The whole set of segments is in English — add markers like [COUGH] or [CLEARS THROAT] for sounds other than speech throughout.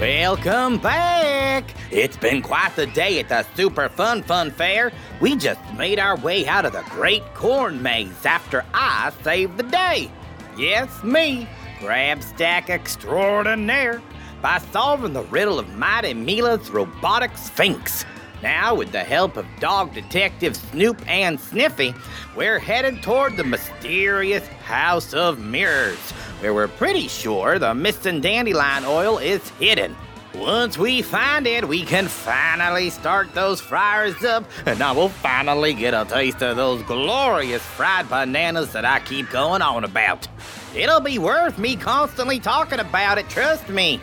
Welcome back! It's been quite the day at the Super Fun Fun Fair. We just made our way out of the Great Corn Maze after I saved the day. Yes, me, Grabstack Extraordinaire, by solving the riddle of Mighty Mila's robotic sphinx. Now, with the help of dog detectives Snoop and Sniffy, we're headed toward the mysterious House of Mirrors, where we're pretty sure the missing dandelion oil is hidden. Once we find it, we can finally start those fryers up, and I will finally get a taste of those glorious fried bananas that I keep going on about. It'll be worth me constantly talking about it, trust me.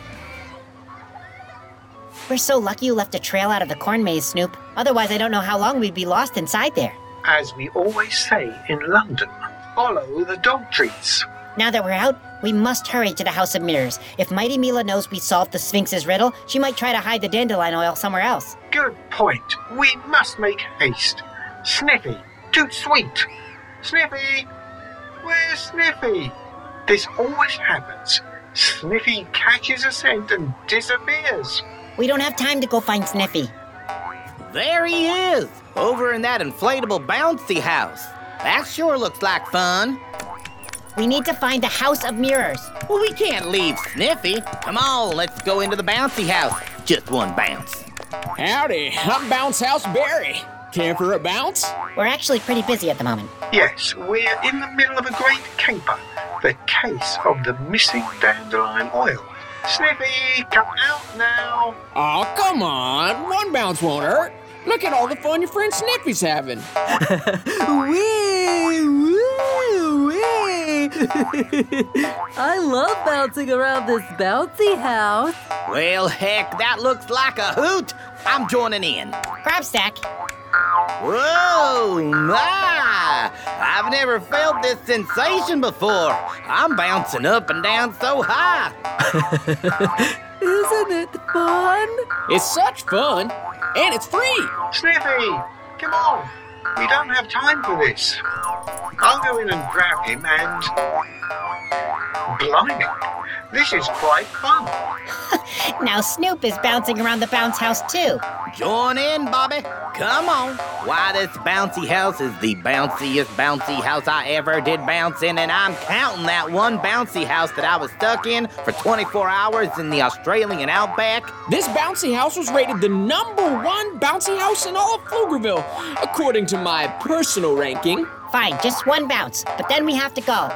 We're so lucky you left a trail out of the corn maze, Snoop. Otherwise, I don't know how long we'd be lost inside there. As we always say in London, follow the dog treats. Now that we're out, we must hurry to the House of Mirrors. If Mighty Mila knows we solved the Sphinx's riddle, she might try to hide the dandelion oil somewhere else. Good point. We must make haste. Sniffy, toot sweet. Sniffy, where's Sniffy? This always happens. Sniffy catches a scent and disappears. We don't have time to go find Sniffy. There he is, over in that inflatable bouncy house. That sure looks like fun. We need to find the House of Mirrors. Well, we can't leave Sniffy. Come on, let's go into the bouncy house. Just one bounce. Howdy, I'm Bounce House Barry. Care for a bounce? We're actually pretty busy at the moment. Yes, we're in the middle of a great caper. The case of the missing dandelion oil. Sniffy, come out now. Oh, come on. One bounce won't hurt. Look at all the fun your friend Sniffy's having. [LAUGHS] Wee! Woo! [LAUGHS] Wee! I love bouncing around this bouncy house. Well, heck, that looks like a hoot. I'm joining in. Grabstack, Whoa, my! I've never felt this sensation before. I'm bouncing up and down so high. [LAUGHS] Isn't it fun? It's such fun, and it's free. Sniffy, come on. We don't have time for this. I'll go in and grab him and. Blimey, this is quite fun. [LAUGHS] now Snoop is bouncing around the bounce house too. Join in, Bobby. Come on. Why, this bouncy house is the bounciest bouncy house I ever did bounce in, and I'm counting that one bouncy house that I was stuck in for 24 hours in the Australian outback. This bouncy house was rated the number one bouncy house in all of Pflugerville, according to my personal ranking. Fine, just one bounce, but then we have to go.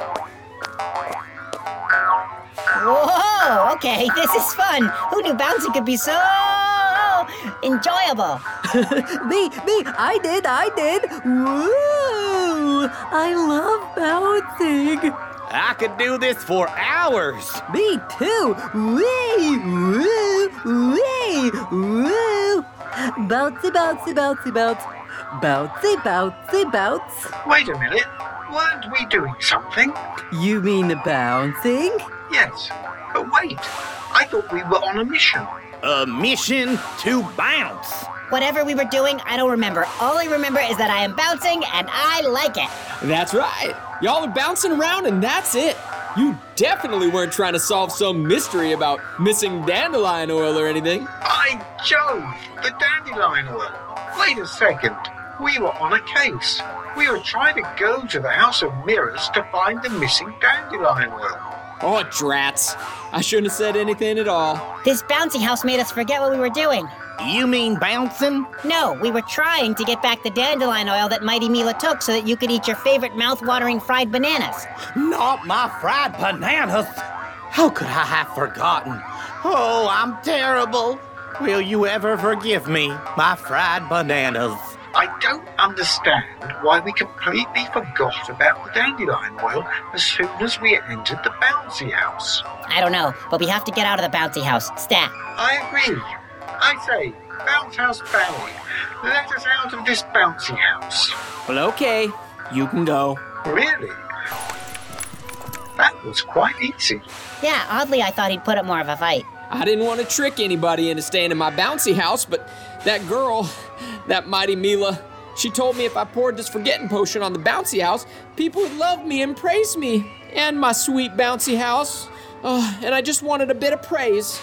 Whoa, okay, this is fun. Who knew bouncing could be so enjoyable? [LAUGHS] me, me, I did, I did. Woo! I love bouncing. I could do this for hours. Me too. Wee! Woo! Wee! Woo! Bouncy, bouncy, bouncy, bounce. Bouncy, bouncy, bounce. Wait a minute. Weren't we doing something? You mean bouncing? Yes. But wait. I thought we were on a mission. A mission to bounce. Whatever we were doing, I don't remember. All I remember is that I am bouncing and I like it. That's right. Y'all are bouncing around, and that's it. You definitely weren't trying to solve some mystery about missing dandelion oil or anything. By Jove, the dandelion oil. Wait a second. We were on a case. We were trying to go to the House of Mirrors to find the missing dandelion oil. Oh, drats. I shouldn't have said anything at all. This bouncy house made us forget what we were doing. You mean bouncing? No, we were trying to get back the dandelion oil that Mighty Mila took so that you could eat your favorite mouth-watering fried bananas. Not my fried bananas. How could I have forgotten? Oh, I'm terrible. Will you ever forgive me, my fried bananas? I don't understand why we completely forgot about the dandelion oil as soon as we entered the bouncy house. I don't know, but we have to get out of the bouncy house. Stat. I agree. I say, Bounce House Barry, let us out of this bouncy house. Well, okay. You can go. Really? That was quite easy. Yeah, oddly, I thought he'd put up more of a fight. I didn't want to trick anybody into staying in my bouncy house, but that girl, that mighty Mila, she told me if I poured this forgetting potion on the bouncy house, people would love me and praise me and my sweet bouncy house. Oh, and I just wanted a bit of praise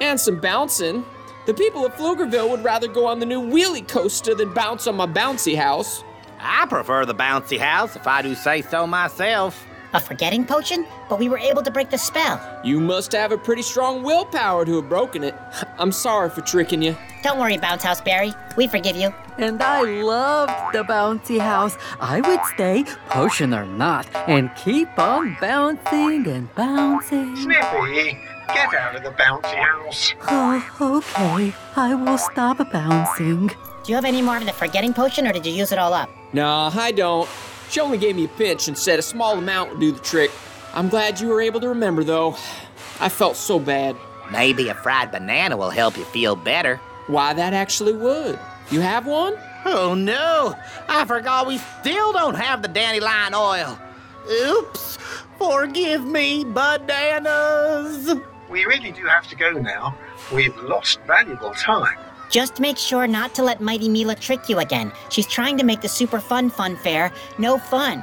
and some bouncing. The people of Pflugerville would rather go on the new wheelie coaster than bounce on my bouncy house. I prefer the bouncy house, if I do say so myself. A forgetting potion? But we were able to break the spell. You must have a pretty strong willpower to have broken it. I'm sorry for tricking you. Don't worry, Bounce House Barry. We forgive you. And I loved the bouncy house. I would stay, potion or not, and keep on bouncing and bouncing. Sniffy, get out of the bouncy house. Oh, okay. I will stop bouncing. Do you have any more of the forgetting potion, or did you use it all up? Nah, I don't. She only gave me a pinch and said a small amount would do the trick. I'm glad you were able to remember, though. I felt so bad. Maybe a fried banana will help you feel better. Why, that actually would. You have one? Oh no! I forgot we still don't have the dandelion oil. Oops! Forgive me, bananas! We really do have to go now. We've lost valuable time. Just make sure not to let Mighty Mila trick you again. She's trying to make the Super Fun Fun Fair no fun.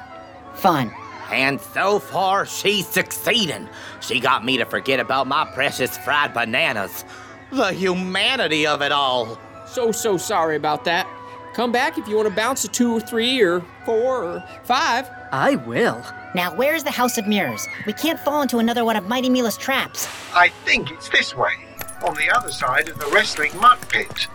Fun. And so far, she's succeeding. She got me to forget about my precious fried bananas. The humanity of it all. So, so sorry about that. Come back if you want to bounce a two or three or four or five. I will. Now, where's the House of Mirrors? We can't fall into another one of Mighty Mila's traps. I think it's this way, on the other side of the wrestling mud pit.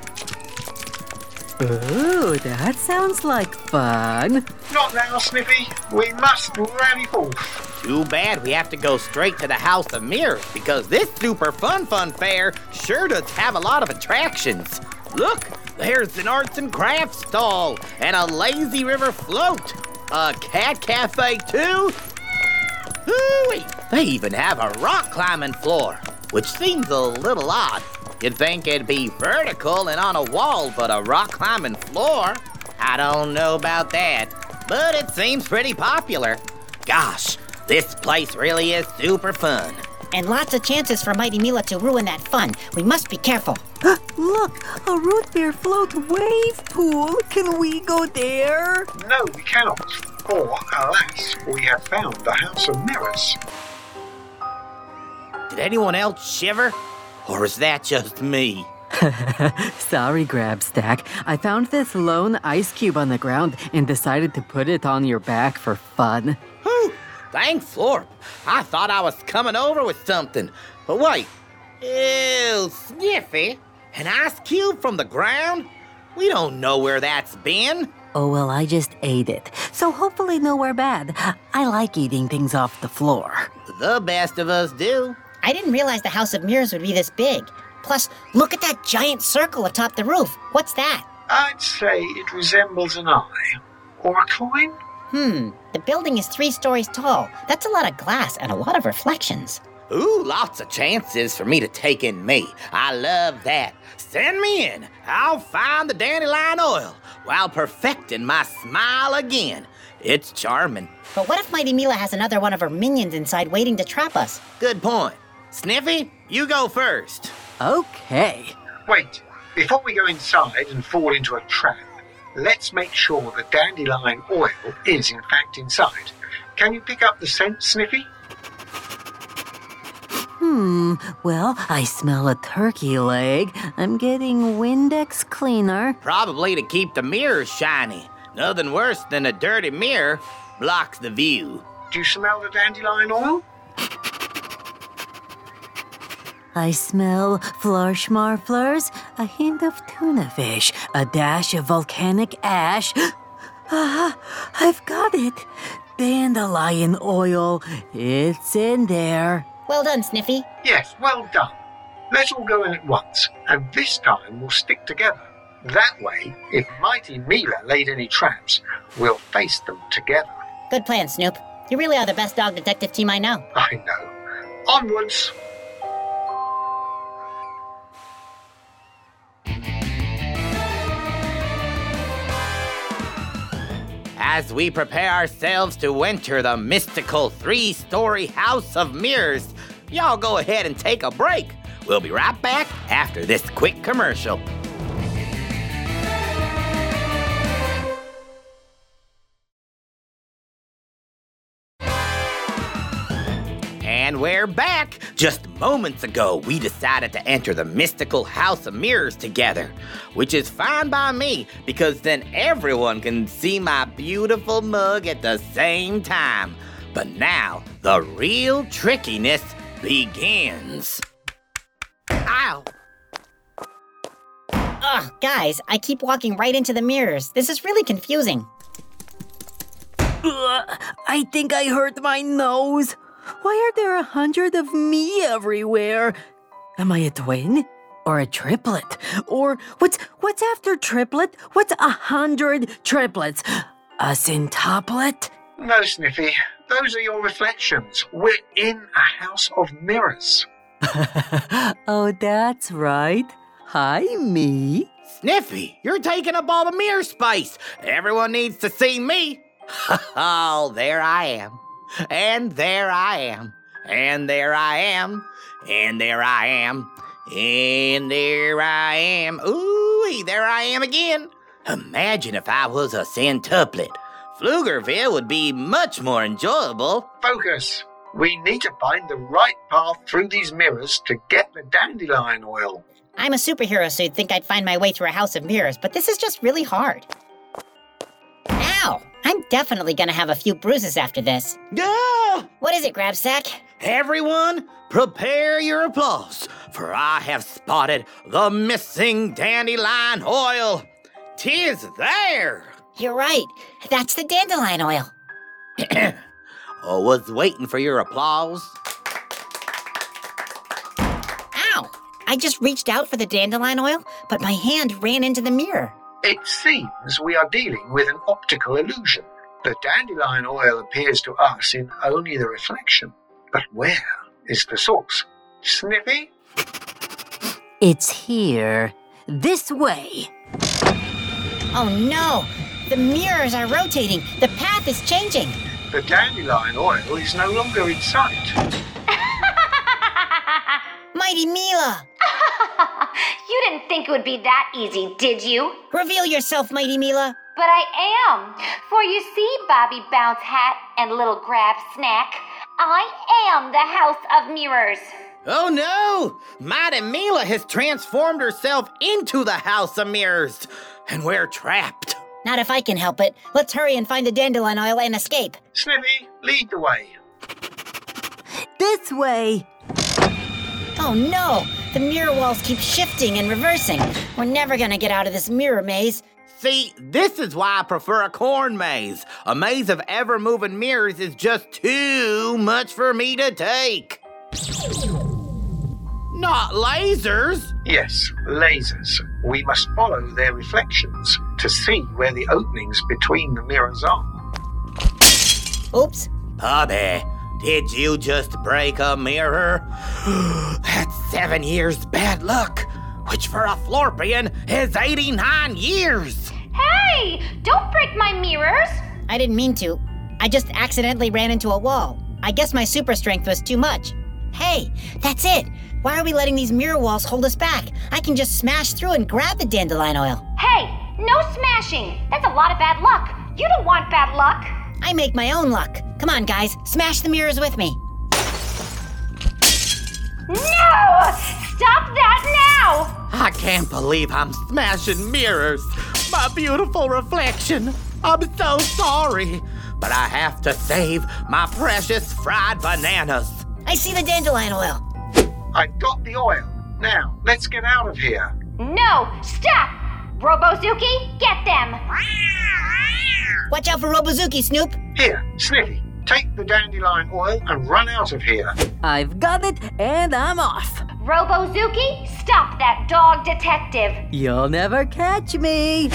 Ooh, that sounds like fun. Not now, Sniffy. We must rally forth. Too bad we have to go straight to the House of Mirrors because this Super Fun Fun Fair sure does have a lot of attractions. Look, there's an arts and crafts stall and a lazy river float. A cat cafe, too. Hooey! They even have a rock climbing floor, which seems a little odd. You'd think it'd be vertical and on a wall, but a rock climbing floor? I don't know about that, but it seems pretty popular. Gosh, this place really is super fun. And lots of chances for Mighty Mila to ruin that fun. We must be careful. [GASPS] Look, a root beer float wave pool. Can we go there? No, we cannot. For, alas, we have found the House of Mirrors. Did anyone else shiver? Or is that just me? [LAUGHS] Sorry, Grabstack. I found this lone ice cube on the ground and decided to put it on your back for fun. Whew, thanks, Florp. I thought I was coming over with something. But wait. Ew, Sniffy. An ice cube from the ground? We don't know where that's been. Oh, well, I just ate it. So hopefully nowhere bad. I like eating things off the floor. The best of us do. I didn't realize the House of Mirrors would be this big. Plus, look at that giant circle atop the roof. What's that? I'd say it resembles an eye. Or a coin? Hmm, the building is three stories tall. That's a lot of glass and a lot of reflections. Ooh, lots of chances for me to take in me. I love that. Send me in. I'll find the dandelion oil while perfecting my smile again. It's charming. But what if Mighty Mila has another one of her minions inside waiting to trap us? Good point. Sniffy, you go first. Okay. Wait, before we go inside and fall into a trap, let's make sure the dandelion oil is in fact inside. Can you pick up the scent, Sniffy? Hmm, well, I smell a turkey leg. I'm getting Windex cleaner. Probably to keep the mirrors shiny. Nothing worse than a dirty mirror blocks the view. Do you smell the dandelion oil? I smell florschmarflers, a hint of tuna fish, a dash of volcanic ash. Ah, I've got it. Dandelion oil. It's in there. Well done, Sniffy. Yes, well done. Let's all go in at once, and this time we'll stick together. That way, if Mighty Mila laid any traps, we'll face them together. Good plan, Snoop. You really are the best dog detective team I know. I know. Onwards. As we prepare ourselves to enter the mystical three story House of Mirrors, y'all go ahead and take a break. We'll be right back after this quick commercial. And we're back. Just moments ago, we decided to enter the mystical House of Mirrors together, which is fine by me because then everyone can see my beautiful mug at the same time. But now, the real trickiness begins. Ow! Ugh, guys, I keep walking right into the mirrors. This is really confusing. Ugh, I think I hurt my nose. Why are there a hundred of me everywhere? Am I a twin? Or a triplet? Or what's what's after triplet? What's a hundred triplets? A centuplet? No, Sniffy, those are your reflections. We're in a house of mirrors. [LAUGHS] oh, that's right. Hi, me. Sniffy, you're taking up all the mirror space. Everyone needs to see me. [LAUGHS] oh, there I am. And there I am. And there I am. And there I am. And there I am. Ooh, there I am again. Imagine if I was a centuplet. Pflugerville would be much more enjoyable. Focus. We need to find the right path through these mirrors to get the dandelion oil. I'm a superhero, so you'd think I'd find my way through a house of mirrors, but this is just really hard. Definitely gonna have a few bruises after this. Yeah! What is it, Grabstack? Everyone, prepare your applause, for I have spotted the missing dandelion oil. Tis there! You're right. That's the dandelion oil. I [CLEARS THROAT] oh, was waiting for your applause. Ow! I just reached out for the dandelion oil, but my hand ran into the mirror. It seems we are dealing with an optical illusion. The dandelion oil appears to us in only the reflection. But where is the source? Sniffy? It's here. This way. Oh no! The mirrors are rotating. The path is changing. The dandelion oil is no longer in sight. [LAUGHS] Mighty Mila! [LAUGHS] you didn't think it would be that easy, did you? Reveal yourself, Mighty Mila. But I am. For you see, Bobby Bounce Hat and Little Grab Snack, I am the House of Mirrors. Oh no! Mighty Mila has transformed herself into the House of Mirrors, and we're trapped. Not if I can help it. Let's hurry and find the dandelion oil and escape. Sniffy, lead the way. This way. Oh no! The mirror walls keep shifting and reversing. We're never gonna get out of this mirror maze. See, this is why I prefer a corn maze. A maze of ever moving mirrors is just too much for me to take. Not lasers! Yes, lasers. We must follow their reflections to see where the openings between the mirrors are. Oops. Ah, Bobby, did you just break a mirror? [GASPS] That's seven years bad luck, which for a Florpian is 89 years. Hey, don't break my mirrors. I didn't mean to. I just accidentally ran into a wall. I guess my super strength was too much. Hey, that's it. Why are we letting these mirror walls hold us back? I can just smash through and grab the dandelion oil. Hey, no smashing. That's a lot of bad luck. You don't want bad luck. I make my own luck. Come on, guys, smash the mirrors with me. No! Stop that now! I can't believe I'm smashing mirrors. My beautiful reflection. I'm so sorry. But I have to save my precious fried bananas. I see the dandelion oil. I got the oil. Now, let's get out of here. No! Stop! Robozuki, get them! Watch out for Robozuki, Snoop. Here, Sniffy, take the dandelion oil and run out of here. I've got it, and I'm off. Robozuki, stop that dog detective! You'll never catch me.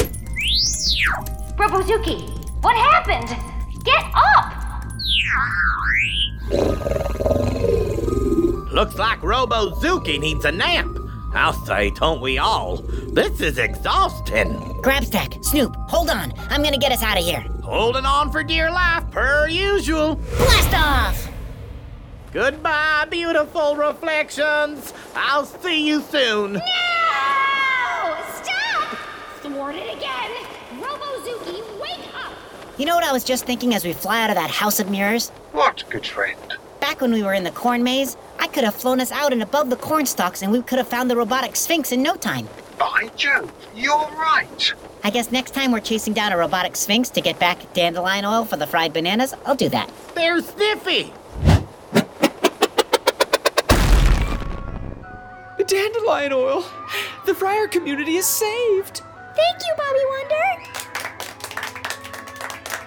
Robozuki, what happened? Get up! Looks like Robozuki needs a nap. I'll say, don't we all? This is exhausting. Grabstack, Snoop, hold on. I'm gonna get us out of here. Holding on for dear life, per usual. Blast off! Goodbye, beautiful reflections. I'll see you soon. No! Stop! Thwarted again! Robozuki, wake up! You know what I was just thinking as we fly out of that house of mirrors? What, good friend? Back when we were in the corn maze, I could have flown us out and above the corn stalks, and we could have found the robotic sphinx in no time. By Jove, you're right. I guess next time we're chasing down a robotic sphinx to get back dandelion oil for the fried bananas, I'll do that. There's Sniffy! The dandelion oil! The fryer community is saved! Thank you, Bobby Wonder.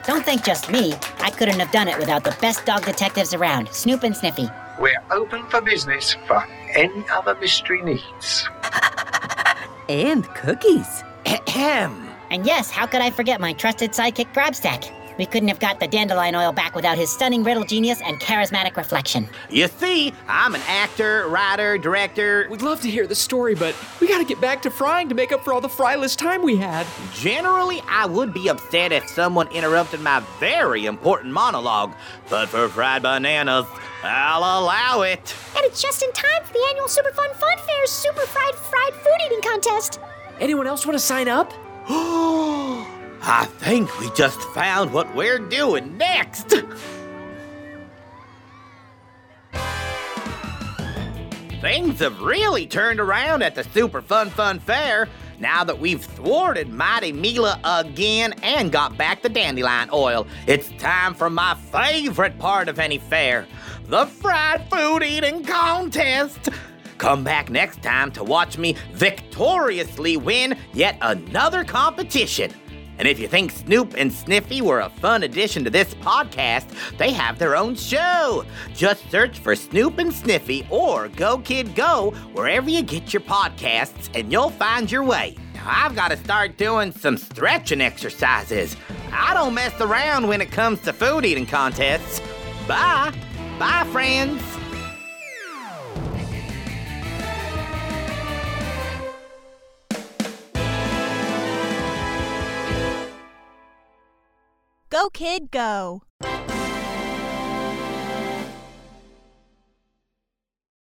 Don't thank just me. I couldn't have done it without the best dog detectives around, Snoop and Sniffy. We're open for business for any other mystery needs. [LAUGHS] And cookies. Ahem. [CLEARS THROAT] And yes, how could I forget my trusted sidekick Grabstack? We couldn't have got the dandelion oil back without his stunning riddle genius and charismatic reflection. You see, I'm an actor, writer, director. We'd love to hear the story, but we gotta get back to frying to make up for all the fryless time we had. Generally, I would be upset if someone interrupted my very important monologue, but for fried bananas, I'll allow it. And it's just in time for the annual Super Fun Fun Fair's Super Fried Fried Food Eating Contest. Anyone else want to sign up? [GASPS] [GASPS] I think we just found what we're doing next. Things have really turned around at the Super Fun Fun Fair now that we've thwarted Mighty Mila again and got back the dandelion oil. It's time for my favorite part of any fair the fried food eating contest. Come back next time to watch me victoriously win yet another competition. And if you think Snoop and Sniffy were a fun addition to this podcast, they have their own show. Just search for Snoop and Sniffy or Go Kid Go wherever you get your podcasts and you'll find your way. Now, I've got to start doing some stretching exercises. I don't mess around when it comes to food eating contests. Bye. Bye, friends. Go, kid, go.